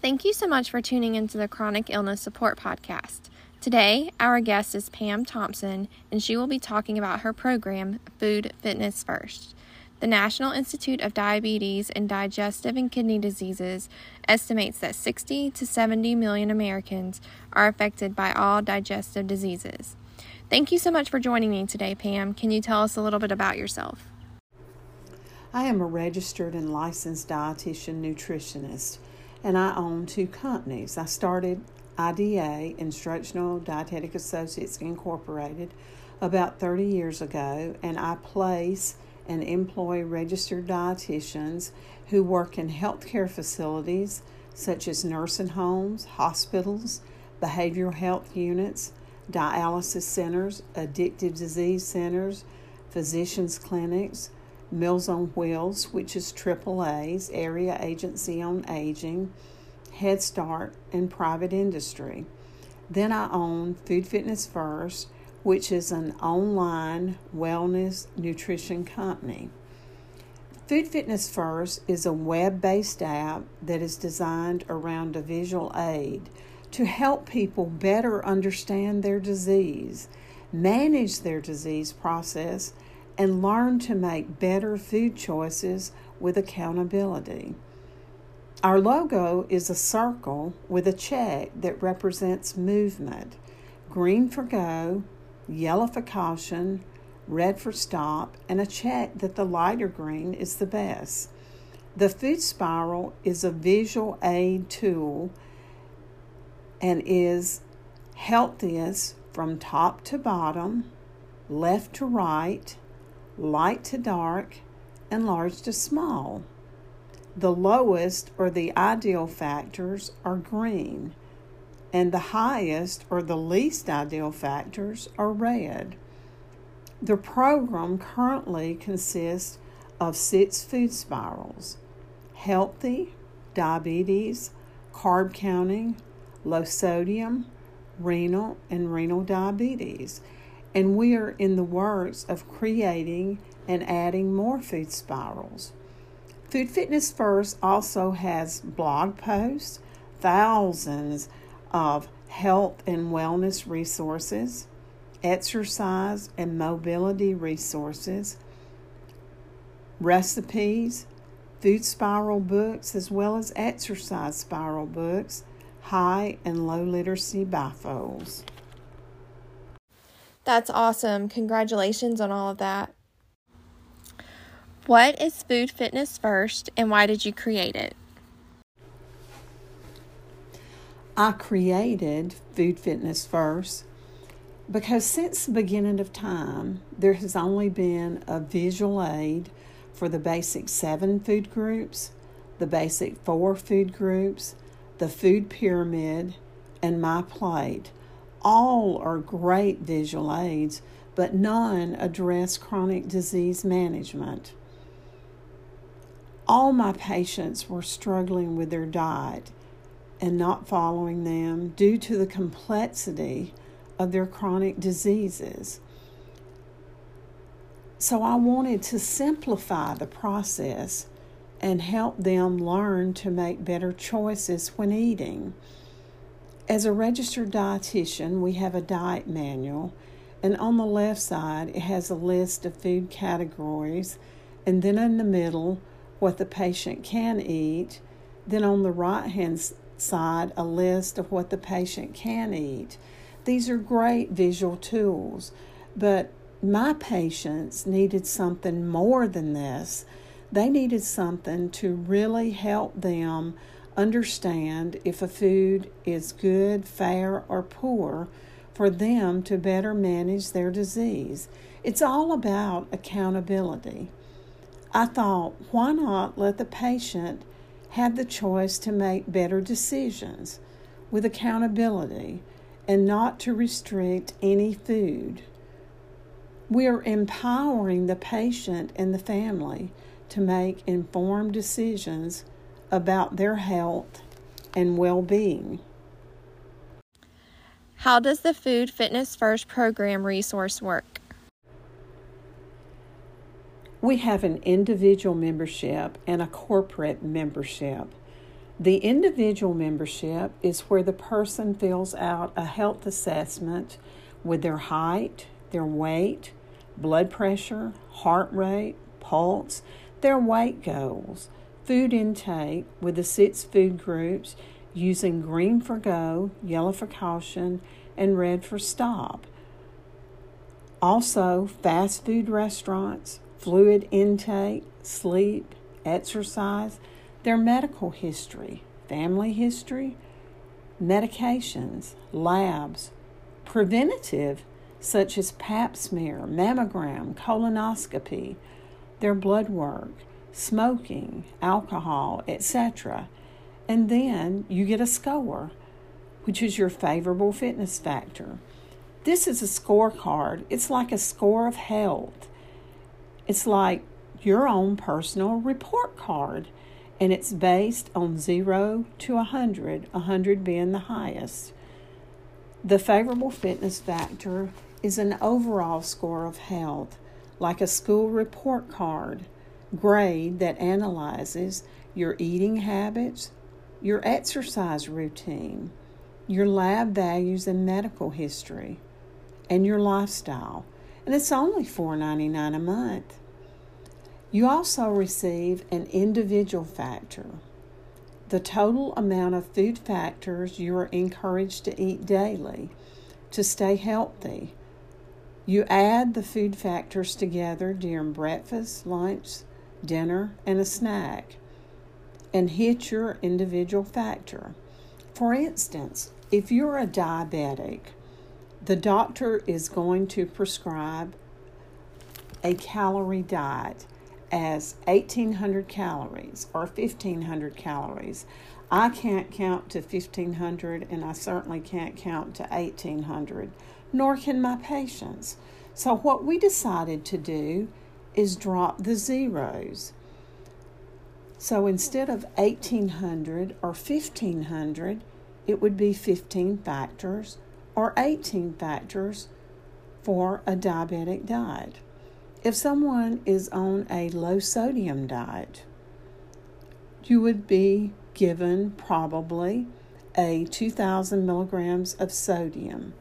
Thank you so much for tuning into the Chronic Illness Support Podcast. Today, our guest is Pam Thompson, and she will be talking about her program, Food Fitness First. The National Institute of Diabetes and Digestive and Kidney Diseases estimates that 60 to 70 million Americans are affected by all digestive diseases. Thank you so much for joining me today, Pam. Can you tell us a little bit about yourself? I am a registered and licensed dietitian nutritionist, and I own two companies. I started IDA, Instructional Dietetic Associates Incorporated, about 30 years ago, and I place and employ registered dietitians who work in healthcare facilities such as nursing homes, hospitals, behavioral health units, dialysis centers, addictive disease centers, physicians' clinics, Meals on Wheels, which is AAA's Area Agency on Aging, Head Start, and private industry. Then I own Food Fitness First, which is an online wellness nutrition company. Food Fitness First is a web based app that is designed around a visual aid to help people better understand their disease, manage their disease process, and learn to make better food choices with accountability. Our logo is a circle with a check that represents movement green for go, yellow for caution, red for stop, and a check that the lighter green is the best. The food spiral is a visual aid tool and is healthiest from top to bottom, left to right, light to dark, and large to small. The lowest or the ideal factors are green, and the highest or the least ideal factors are red. The program currently consists of six food spirals healthy, diabetes, carb counting, low sodium, renal, and renal diabetes. And we are in the works of creating and adding more food spirals. Food Fitness First also has blog posts, thousands of health and wellness resources, exercise and mobility resources, recipes, food spiral books, as well as exercise spiral books, high and low literacy bifolds. That's awesome. Congratulations on all of that. What is Food Fitness First and why did you create it? I created Food Fitness First because since the beginning of time, there has only been a visual aid for the basic seven food groups, the basic four food groups, the food pyramid, and my plate. All are great visual aids, but none address chronic disease management all my patients were struggling with their diet and not following them due to the complexity of their chronic diseases. So I wanted to simplify the process and help them learn to make better choices when eating. As a registered dietitian, we have a diet manual, and on the left side, it has a list of food categories, and then in the middle, what the patient can eat. Then on the right hand side, a list of what the patient can eat. These are great visual tools, but my patients needed something more than this. They needed something to really help them understand if a food is good, fair, or poor for them to better manage their disease. It's all about accountability. I thought, why not let the patient have the choice to make better decisions with accountability and not to restrict any food? We are empowering the patient and the family to make informed decisions about their health and well being. How does the Food Fitness First program resource work? We have an individual membership and a corporate membership. The individual membership is where the person fills out a health assessment with their height, their weight, blood pressure, heart rate, pulse, their weight goals, food intake with the six food groups using green for go, yellow for caution, and red for stop. Also, fast food restaurants, fluid intake, sleep, exercise, their medical history, family history, medications, labs, preventative such as pap smear, mammogram, colonoscopy, their blood work, smoking, alcohol, etc. And then you get a score, which is your favorable fitness factor. This is a scorecard. It's like a score of health. It's like your own personal report card, and it's based on 0 to 100, 100 being the highest. The favorable fitness factor is an overall score of health, like a school report card, grade that analyzes your eating habits, your exercise routine, your lab values and medical history, and your lifestyle. And it's only $4.99 a month. You also receive an individual factor, the total amount of food factors you are encouraged to eat daily to stay healthy you add the food factors together during breakfast, lunch, dinner, and a snack and hit your individual factor. For instance, if you're a diabetic, the doctor is going to prescribe a calorie diet as 1800 calories or 1500 calories. I can't count to 1500 and I certainly can't count to 1800 nor can my patients. So, what we decided to do is drop the zeros. So, instead of 1800 or 1500, it would be 15 factors or 18 factors for a diabetic diet. If someone is on a low sodium diet, you would be given probably a 2000 milligrams of sodium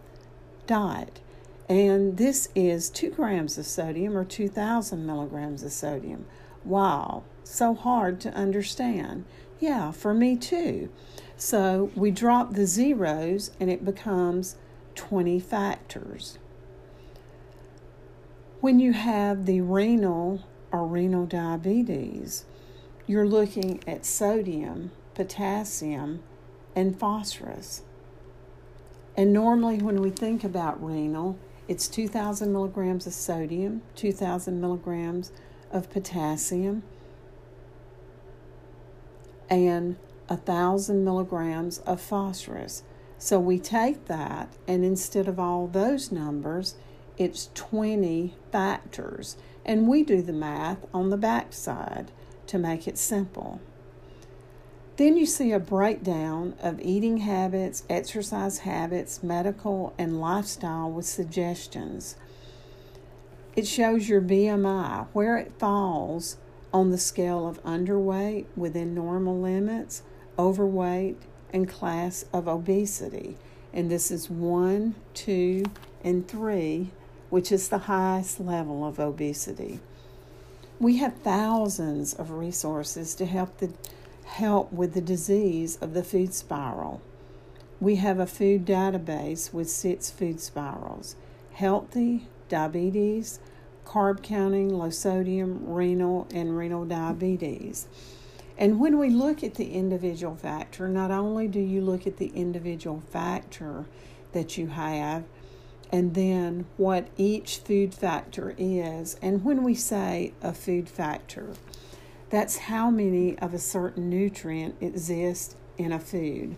diet. And this is 2 grams of sodium or 2,000 milligrams of sodium. Wow, so hard to understand. Yeah, for me too. So we drop the zeros and it becomes 20 factors. When you have the renal or renal diabetes, you're looking at sodium, potassium, and phosphorus. And normally, when we think about renal, it's 2,000 milligrams of sodium, 2,000 milligrams of potassium, and 1,000 milligrams of phosphorus. So we take that, and instead of all those numbers, it's 20 factors. And we do the math on the back side to make it simple. Then you see a breakdown of eating habits, exercise habits, medical, and lifestyle with suggestions. It shows your BMI, where it falls on the scale of underweight within normal limits, overweight, and class of obesity. And this is one, two, and three, which is the highest level of obesity. We have thousands of resources to help the help with the disease of the food spiral. We have a food database with six food spirals healthy, diabetes, carb counting, low sodium, renal, and renal diabetes. And when we look at the individual factor, not only do you look at the individual factor that you have, and then what each food factor is. And when we say a food factor, that's how many of a certain nutrient exists in a food.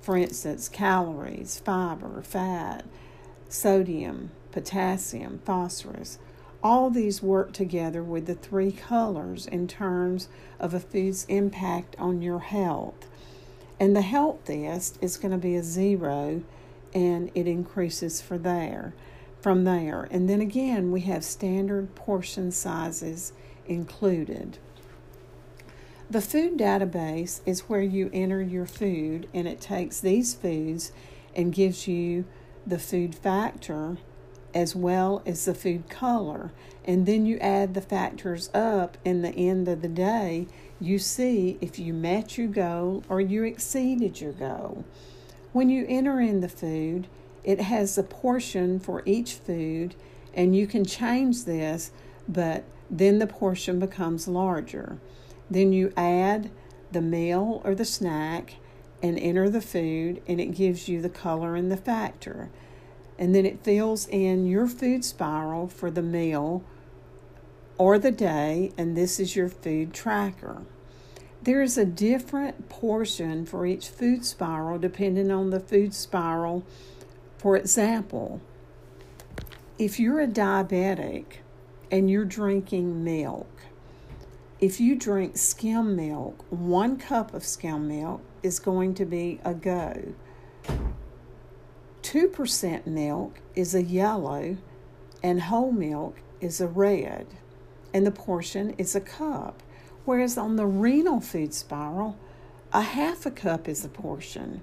For instance, calories, fiber, fat, sodium, potassium, phosphorus. All these work together with the three colors in terms of a food's impact on your health. And the healthiest is going to be a zero and it increases for there from there. And then again, we have standard portion sizes included. The food database is where you enter your food and it takes these foods and gives you the food factor as well as the food color. And then you add the factors up in the end of the day, you see if you met your goal or you exceeded your goal. When you enter in the food, it has a portion for each food, and you can change this, but then the portion becomes larger. Then you add the meal or the snack and enter the food, and it gives you the color and the factor. And then it fills in your food spiral for the meal or the day, and this is your food tracker. There is a different portion for each food spiral depending on the food spiral. For example, if you're a diabetic and you're drinking milk, if you drink skim milk, one cup of skim milk is going to be a go. 2% milk is a yellow, and whole milk is a red, and the portion is a cup. Whereas on the renal food spiral, a half a cup is a portion.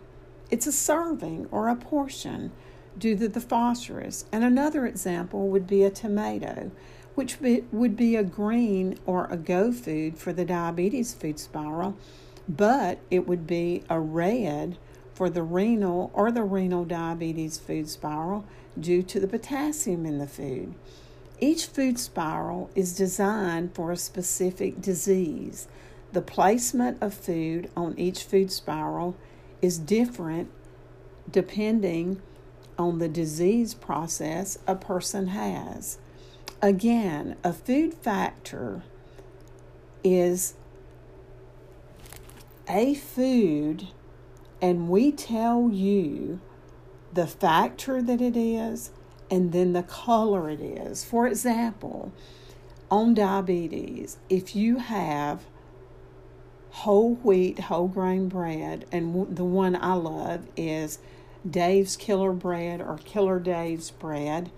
It's a serving or a portion due to the phosphorus. And another example would be a tomato, which be, would be a green or a go food for the diabetes food spiral, but it would be a red for the renal or the renal diabetes food spiral due to the potassium in the food. Each food spiral is designed for a specific disease. The placement of food on each food spiral is different depending on the disease process a person has. Again, a food factor is a food, and we tell you the factor that it is and then the color it is. For example, on diabetes, if you have whole wheat, whole grain bread, and the one I love is Dave's Killer Bread or Killer Dave's Bread,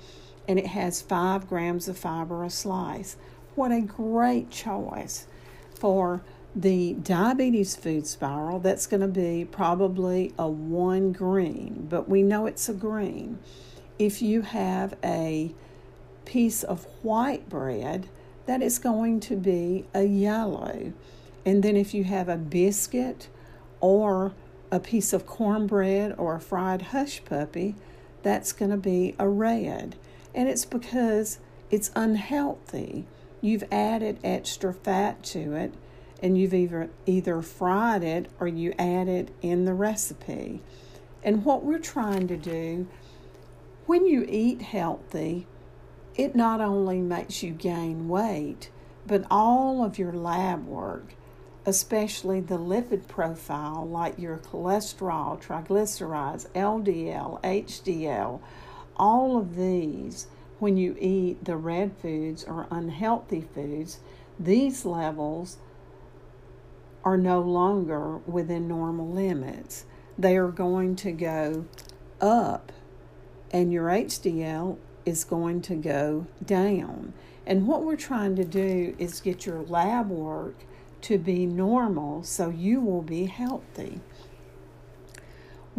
and it has five grams of fiber a slice. What a great choice for the diabetes food spiral. That's going to be probably a one green, but we know it's a green. If you have a piece of white bread, that is going to be a yellow. And then if you have a biscuit or a piece of cornbread or a fried hush puppy, that's going to be a red. And it's because it's unhealthy. You've added extra fat to it and you've either, either fried it or you add it in the recipe. And what we're trying to do when you eat healthy, it not only makes you gain weight, but all of your lab work especially the lipid profile, like your cholesterol, triglycerides, LDL, HDL, all of these, when you eat the red foods or unhealthy foods, these levels are no longer within normal limits. They are going to go up, and your HDL is going to go down. And what we're trying to do is get your lab work to be normal so you will be healthy.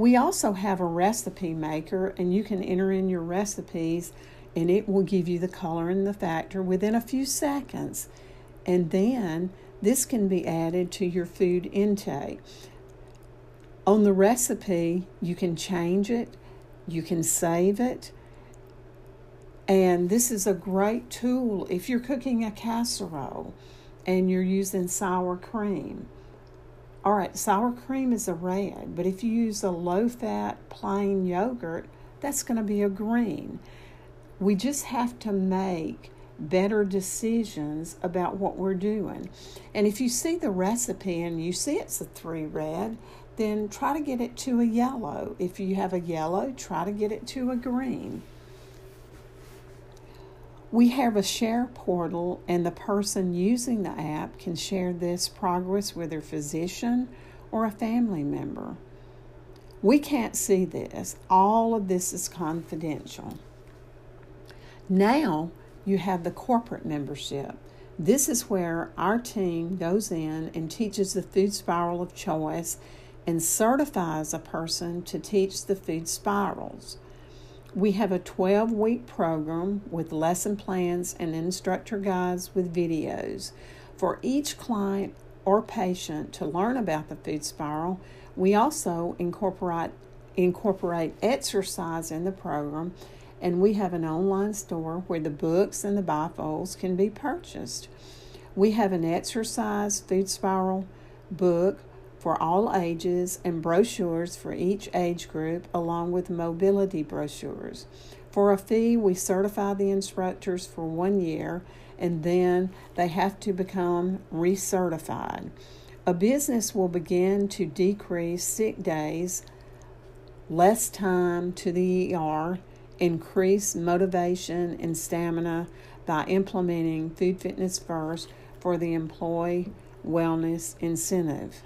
We also have a recipe maker, and you can enter in your recipes, and it will give you the color and the factor within a few seconds. And then this can be added to your food intake. On the recipe, you can change it, you can save it, and this is a great tool if you're cooking a casserole and you're using sour cream. All right, sour cream is a red, but if you use a low fat plain yogurt, that's going to be a green. We just have to make better decisions about what we're doing. And if you see the recipe and you see it's a three red, then try to get it to a yellow. If you have a yellow, try to get it to a green. We have a share portal, and the person using the app can share this progress with their physician or a family member. We can't see this, all of this is confidential. Now you have the corporate membership. This is where our team goes in and teaches the food spiral of choice and certifies a person to teach the food spirals. We have a 12 week program with lesson plans and instructor guides with videos. For each client or patient to learn about the food spiral, we also incorporate, incorporate exercise in the program, and we have an online store where the books and the bifolds can be purchased. We have an exercise food spiral book for all ages and brochures for each age group, along with mobility brochures. For a fee, we certify the instructors for one year and then they have to become recertified. A business will begin to decrease sick days, less time to the ER, increase motivation and stamina by implementing Food Fitness First for the employee wellness incentive.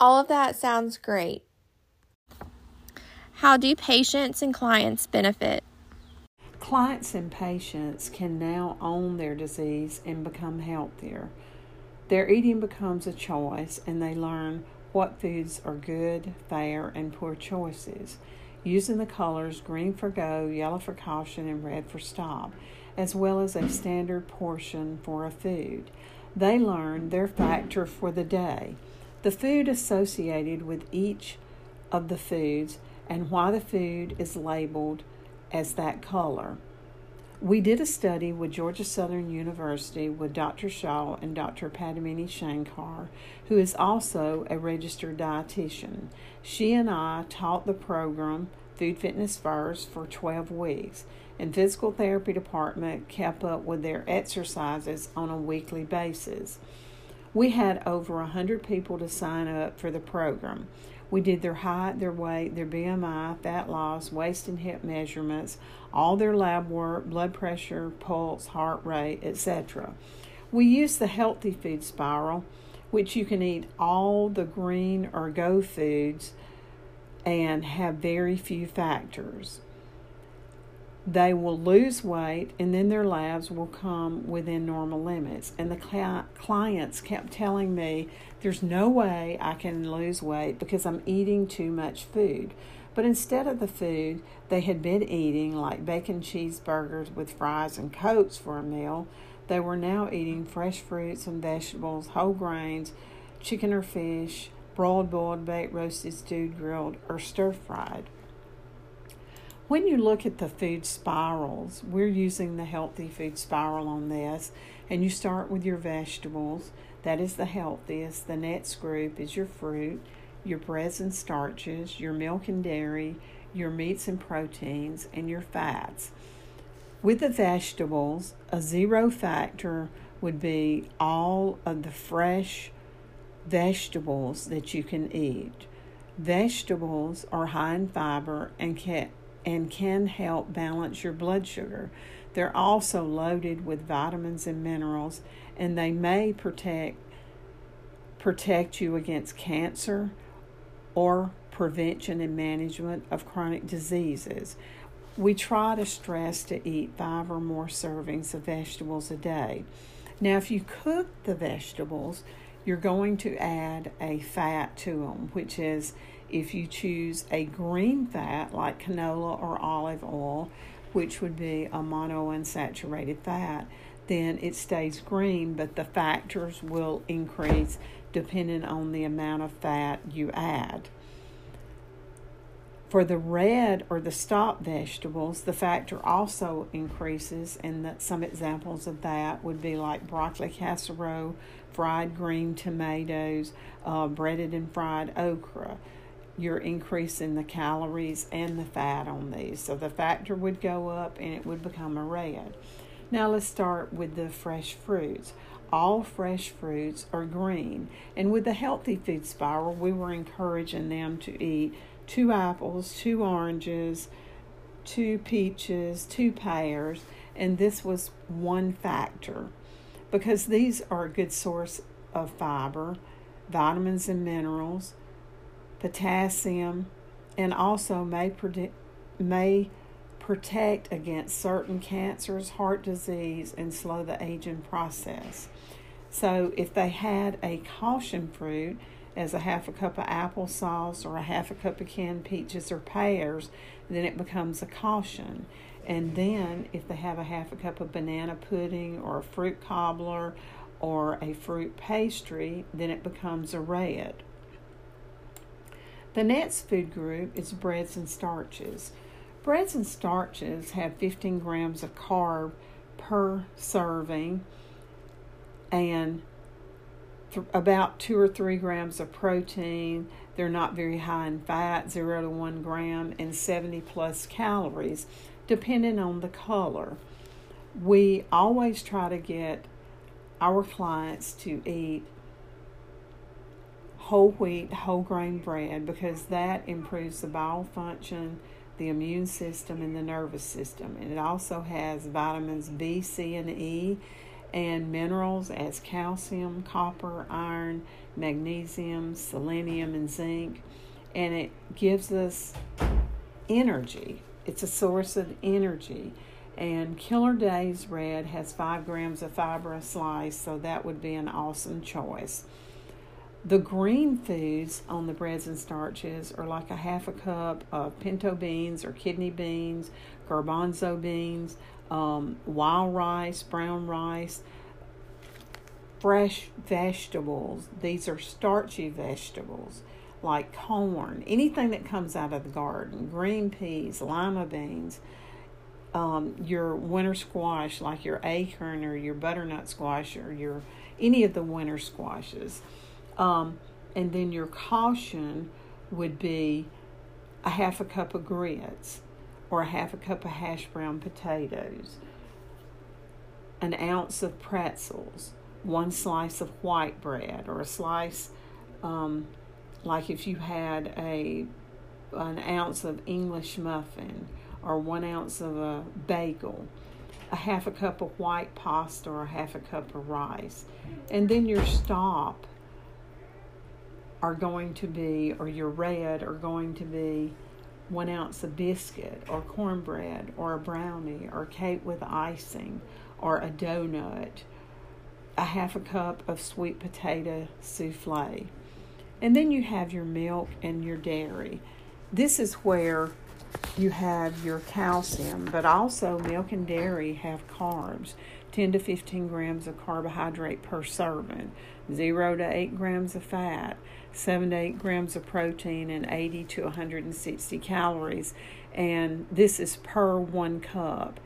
All of that sounds great. How do patients and clients benefit? Clients and patients can now own their disease and become healthier. Their eating becomes a choice and they learn what foods are good, fair, and poor choices, using the colors green for go, yellow for caution, and red for stop, as well as a standard portion for a food. They learn their factor for the day the food associated with each of the foods, and why the food is labeled as that color. We did a study with Georgia Southern University with Dr. Shaw and Dr. Padmini Shankar, who is also a registered dietitian. She and I taught the program Food Fitness First for 12 weeks, and physical therapy department kept up with their exercises on a weekly basis. We had over a 100 people to sign up for the program. We did their height, their weight, their BMI, fat loss, waist and hip measurements, all their lab work, blood pressure, pulse, heart rate, etc. We used the healthy food spiral, which you can eat all the green or go foods and have very few factors they will lose weight and then their labs will come within normal limits. And the clients kept telling me, There's no way I can lose weight because I'm eating too much food. But instead of the food they had been eating, like bacon cheeseburgers with fries and cokes for a meal, they were now eating fresh fruits and vegetables, whole grains, chicken or fish, broiled, boiled, baked, roasted, stewed, grilled, or stir fried. When you look at the food spirals, we're using the healthy food spiral on this, and you start with your vegetables. That is the healthiest. The next group is your fruit, your breads and starches, your milk and dairy, your meats and proteins, and your fats. With the vegetables, a zero factor would be all of the fresh vegetables that you can eat. Vegetables are high in fiber and can and can help balance your blood sugar. They're also loaded with vitamins and minerals, and they may protect protect you against cancer or prevention and management of chronic diseases. We try to stress to eat five or more servings of vegetables a day. Now, if you cook the vegetables, you're going to add a fat to them, which is if you choose a green fat like canola or olive oil, which would be a monounsaturated fat, then it stays green, but the factors will increase depending on the amount of fat you add. For the red or the stop vegetables, the factor also increases, and that some examples of that would be like broccoli casserole, fried green tomatoes, uh, breaded and fried okra you're increasing the calories and the fat on these. So the factor would go up and it would become a red. Now let's start with the fresh fruits. All fresh fruits are green. And with the healthy food spiral, we were encouraging them to eat two apples, two oranges, two peaches, two pears, and this was one factor because these are a good source of fiber, vitamins and minerals, potassium, and also may, predict, may protect against certain cancers, heart disease, and slow the aging process. So if they had a caution fruit, as a half a cup of applesauce or a half a cup of canned peaches or pears, then it becomes a caution. And then if they have a half a cup of banana pudding or a fruit cobbler or a fruit pastry, then it becomes a red. The next food group is breads and starches. Breads and starches have 15 grams of carb per serving and th- about two or three grams of protein. They're not very high in fat, zero to one gram, and 70 plus calories, depending on the color. We always try to get our clients to eat whole wheat, whole grain bread because that improves the bowel function, the immune system, and the nervous system. And it also has vitamins B, C, and E and minerals as calcium, copper, iron, magnesium, selenium, and zinc. And it gives us energy. It's a source of energy. And Killer Dave's Bread has five grams of fiber a slice, so that would be an awesome choice. The green foods on the breads and starches are like a half a cup of pinto beans or kidney beans, garbanzo beans, um, wild rice, brown rice, fresh vegetables. These are starchy vegetables like corn, anything that comes out of the garden, green peas, lima beans, um, your winter squash like your acorn or your butternut squash or your any of the winter squashes. Um, and then your caution would be a half a cup of grits or a half a cup of hash brown potatoes, an ounce of pretzels, one slice of white bread, or a slice, um, like if you had a an ounce of English muffin, or one ounce of a bagel, a half a cup of white pasta, or a half a cup of rice, and then your stop are going to be, or your red are going to be one ounce of biscuit or cornbread or a brownie or cake with icing or a donut, a half a cup of sweet potato souffle. And then you have your milk and your dairy. This is where you have your calcium, but also milk and dairy have carbs 10 to 15 grams of carbohydrate per serving, 0 to 8 grams of fat, 7 to 8 grams of protein, and 80 to 160 calories. And this is per one cup.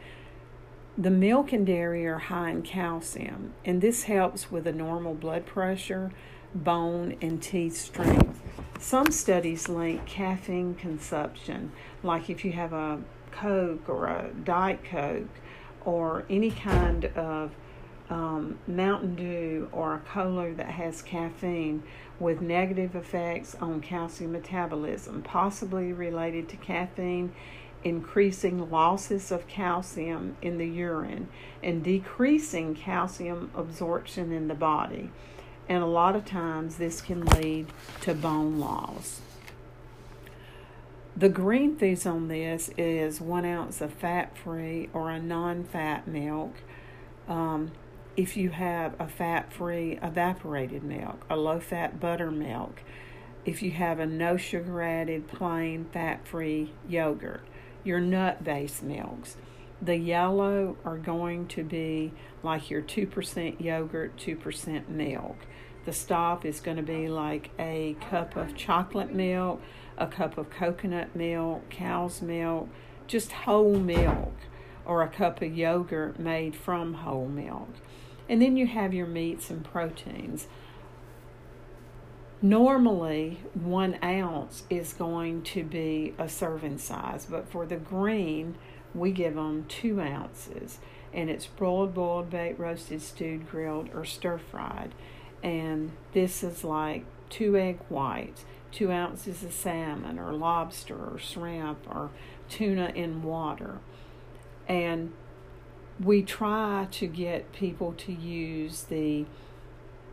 The milk and dairy are high in calcium, and this helps with a normal blood pressure, bone, and teeth strength. Some studies link caffeine consumption, like if you have a Coke or a Diet Coke or any kind of um, Mountain Dew or a cola that has caffeine with negative effects on calcium metabolism, possibly related to caffeine increasing losses of calcium in the urine and decreasing calcium absorption in the body. And a lot of times this can lead to bone loss. The green foods on this is one ounce of fat free or a non fat milk. Um, if you have a fat free evaporated milk, a low fat buttermilk, if you have a no sugar added plain fat free yogurt, your nut based milks. The yellow are going to be like your 2% yogurt, 2% milk. The stop is going to be like a cup of chocolate milk, a cup of coconut milk, cow's milk, just whole milk, or a cup of yogurt made from whole milk. And then you have your meats and proteins. Normally, one ounce is going to be a serving size, but for the green, we give them two ounces. And it's broiled, boiled, baked, roasted, stewed, grilled, or stir fried. And this is like two egg whites, two ounces of salmon, or lobster, or shrimp, or tuna in water. And we try to get people to use the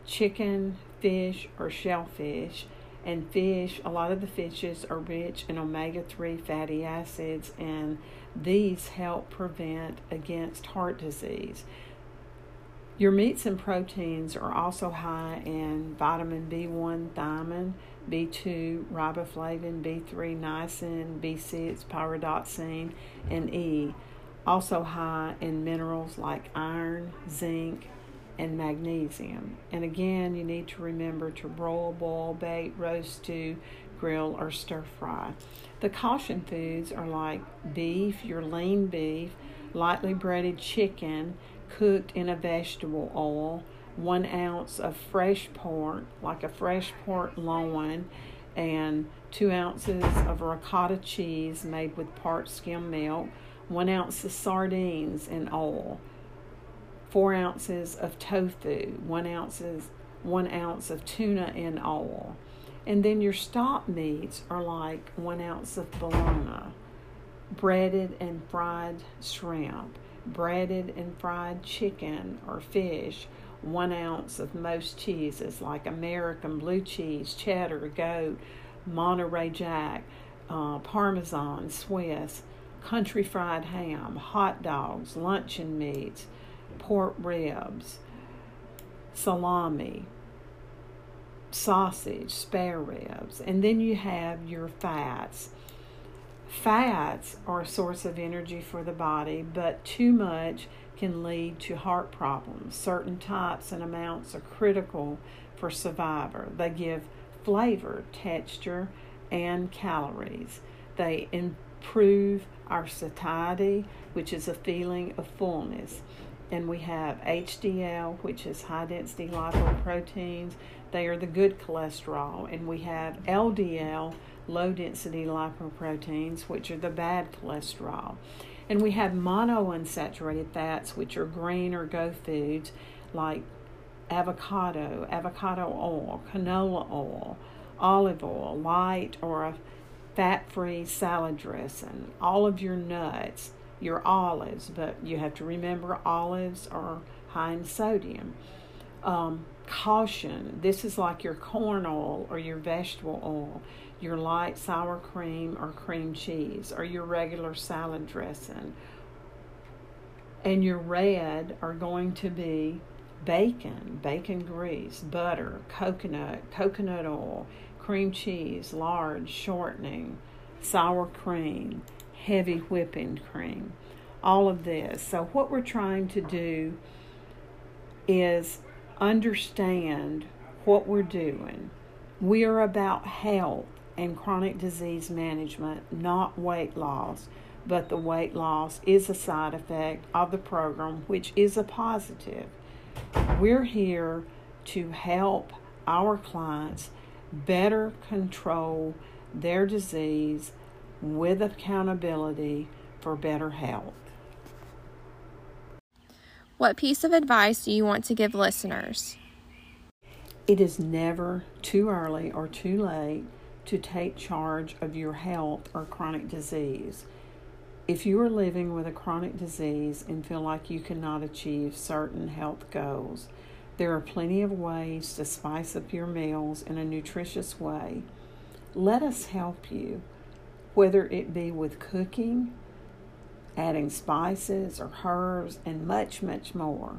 chicken, fish, or shellfish And fish, a lot of the fishes are rich in omega 3 fatty acids, and these help prevent against heart disease. Your meats and proteins are also high in vitamin B1 thiamine, B2 riboflavin, B3 niacin, B6 pyridoxine, and E. Also high in minerals like iron, zinc, and magnesium. And again, you need to remember to broil, boil, bake, roast, stew, grill, or stir fry. The caution foods are like beef, your lean beef, lightly breaded chicken cooked in a vegetable oil, one ounce of fresh pork, like a fresh pork loin, and two ounces of ricotta cheese made with part skim milk, one ounce of sardines in oil four ounces of tofu, one ounces one ounce of tuna in oil. And then your stop meats are like one ounce of bologna, breaded and fried shrimp, breaded and fried chicken or fish, one ounce of most cheeses like American blue cheese, cheddar, goat, Monterey Jack, uh, Parmesan, Swiss, country fried ham, hot dogs, luncheon meats pork ribs, salami, sausage, spare ribs, and then you have your fats. Fats are a source of energy for the body, but too much can lead to heart problems. Certain types and amounts are critical for survivor. They give flavor, texture, and calories. They improve our satiety, which is a feeling of fullness and we have HDL, which is high density lipoproteins. They are the good cholesterol, and we have LDL, low density lipoproteins, which are the bad cholesterol. And we have monounsaturated fats, which are green or go foods like avocado, avocado oil, canola oil, olive oil, light or a fat free salad dressing, all of your nuts your olives, but you have to remember olives are high in sodium. Um, caution this is like your corn oil or your vegetable oil, your light sour cream or cream cheese, or your regular salad dressing. And your red are going to be bacon, bacon grease, butter, coconut, coconut oil, cream cheese, lard, shortening, sour cream heavy whipping cream, all of this. So, what we're trying to do is understand what we're doing. We are about health and chronic disease management, not weight loss. But the weight loss is a side effect of the program, which is a positive. We're here to help our clients better control their disease with accountability for better health. What piece of advice do you want to give listeners? It is never too early or too late to take charge of your health or chronic disease. If you are living with a chronic disease and feel like you cannot achieve certain health goals, there are plenty of ways to spice up your meals in a nutritious way. Let us help you whether it be with cooking, adding spices or herbs, and much, much more.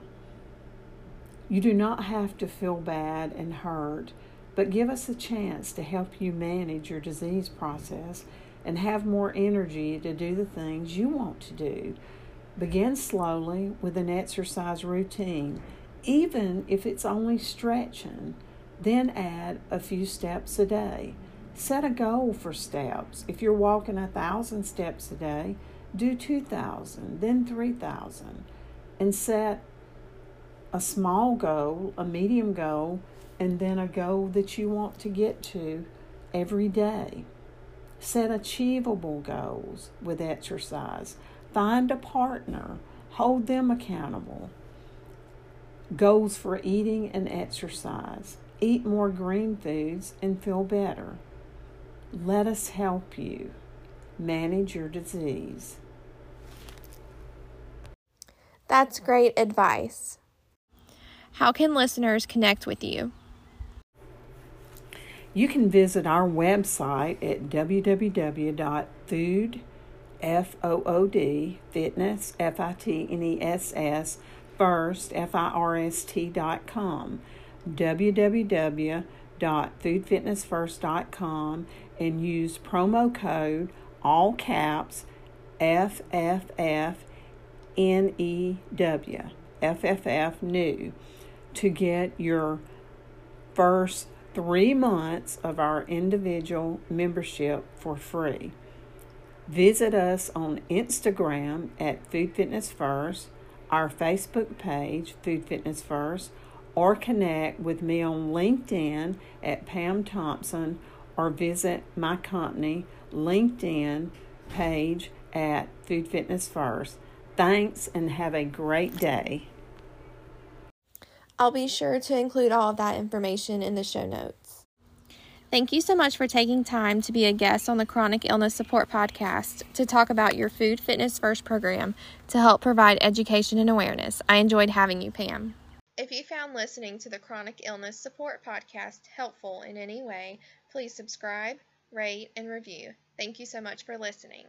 You do not have to feel bad and hurt, but give us a chance to help you manage your disease process and have more energy to do the things you want to do. Begin slowly with an exercise routine, even if it's only stretching, then add a few steps a day. Set a goal for steps. If you're walking a thousand steps a day, do 2,000, then 3,000, and set a small goal, a medium goal, and then a goal that you want to get to every day. Set achievable goals with exercise. Find a partner, hold them accountable. Goals for eating and exercise. Eat more green foods and feel better. Let us help you manage your disease. That's great advice. How can listeners connect with you? You can visit our website at www.food, F-O-O-D, fitness, F-I-T-N-E-S-S, first, F-I-R-S-T dot com, www.foodfitnessfirst.com, and use promo code, all caps, FFF N-E-W, FFF new, to get your first three months of our individual membership for free. Visit us on Instagram at Food Fitness First, our Facebook page, Food Fitness First, or connect with me on LinkedIn at Pam Thompson or visit my company LinkedIn page at Food Fitness First. Thanks and have a great day. I'll be sure to include all of that information in the show notes. Thank you so much for taking time to be a guest on the Chronic Illness Support Podcast to talk about your Food Fitness First program to help provide education and awareness. I enjoyed having you, Pam. If you found listening to the Chronic Illness Support Podcast helpful in any way, please subscribe, rate, and review. Thank you so much for listening.